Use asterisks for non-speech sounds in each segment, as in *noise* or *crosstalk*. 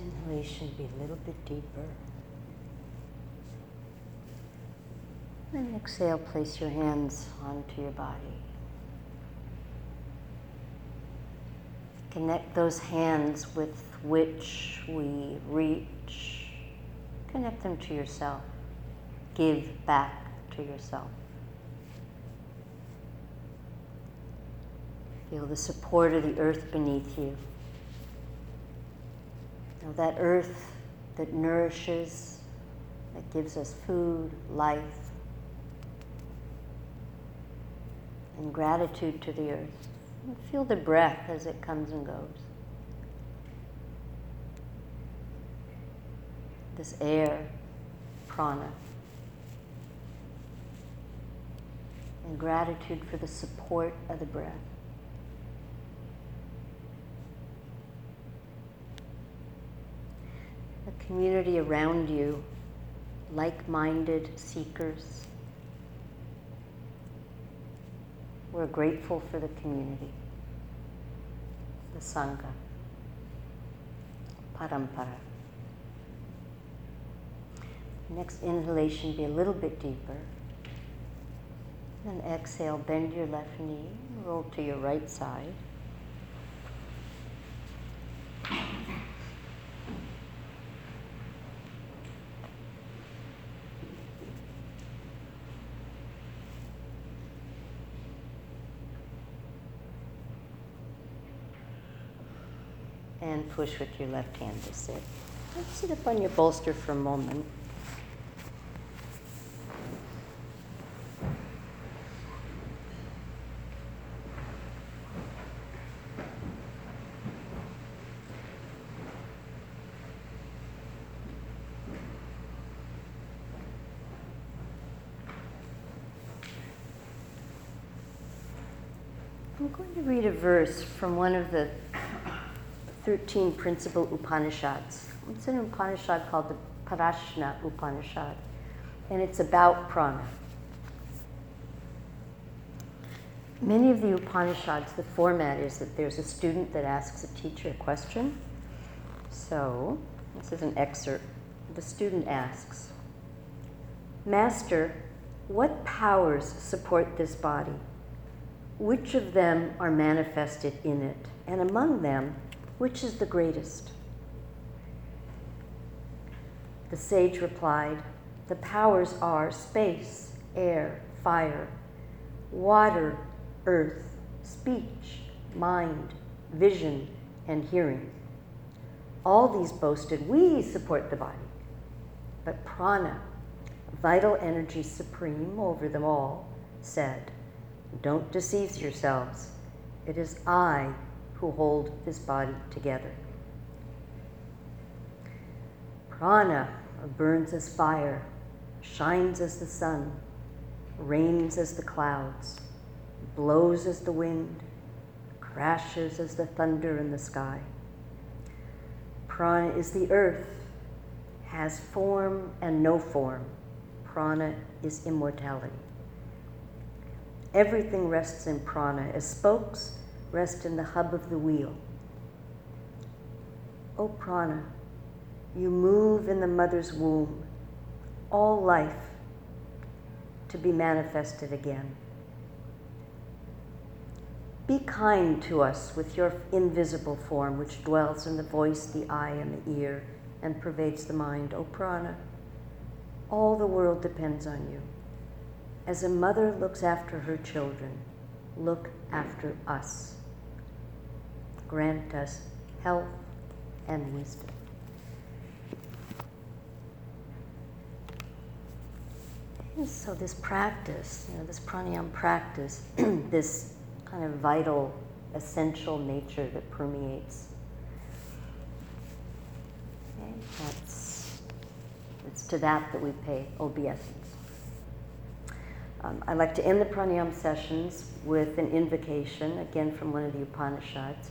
inhalation be a little bit deeper. And exhale, place your hands onto your body. Connect those hands with which we reach. Connect them to yourself. Give back to yourself. Feel the support of the earth beneath you. Now that earth that nourishes, that gives us food, life, and gratitude to the earth. And feel the breath as it comes and goes. This air, prana. And gratitude for the support of the breath. A community around you, like minded seekers We're grateful for the community, the Sangha, Parampara. Next inhalation, be a little bit deeper. Then exhale, bend your left knee, roll to your right side. And push with your left hand to sit. Sit up on your bolster for a moment. I'm going to read a verse from one of the 13 principal Upanishads. It's an Upanishad called the Prashna Upanishad, and it's about prana. Many of the Upanishads, the format is that there's a student that asks a teacher a question. So, this is an excerpt. The student asks Master, what powers support this body? Which of them are manifested in it? And among them, which is the greatest? The sage replied, The powers are space, air, fire, water, earth, speech, mind, vision, and hearing. All these boasted, we support the body. But prana, vital energy supreme over them all, said, Don't deceive yourselves. It is I who hold this body together. Prana burns as fire, shines as the sun, rains as the clouds, blows as the wind, crashes as the thunder in the sky. Prana is the earth, has form and no form. Prana is immortality. Everything rests in prana as spokes rest in the hub of the wheel. O prana, you move in the mother's womb, all life to be manifested again. Be kind to us with your invisible form, which dwells in the voice, the eye, and the ear, and pervades the mind. O prana, all the world depends on you. As a mother looks after her children, look after us grant us health and wisdom. And so this practice, you know, this pranayama practice, *clears throat* this kind of vital, essential nature that permeates. Okay? That's, it's to that that we pay obeisance. Um, I like to end the pranayama sessions with an invocation, again from one of the Upanishads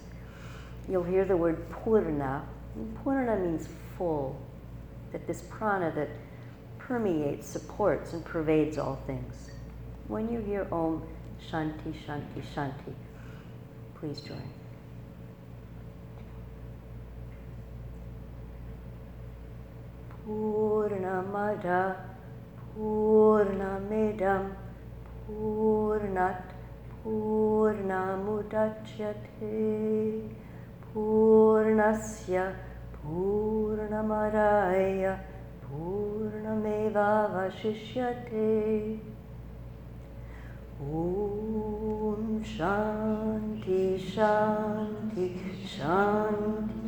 you'll hear the word purna. And purna means full, that this prana that permeates, supports, and pervades all things. When you hear Om Shanti, Shanti, Shanti, please join. Purnamada Purnamidam Purnat Purnamudachyate पूर्णस्य पूर्णमदाय पूर्णमेवावशिष्यते। ॐ शान्ति शान्ति शान्ति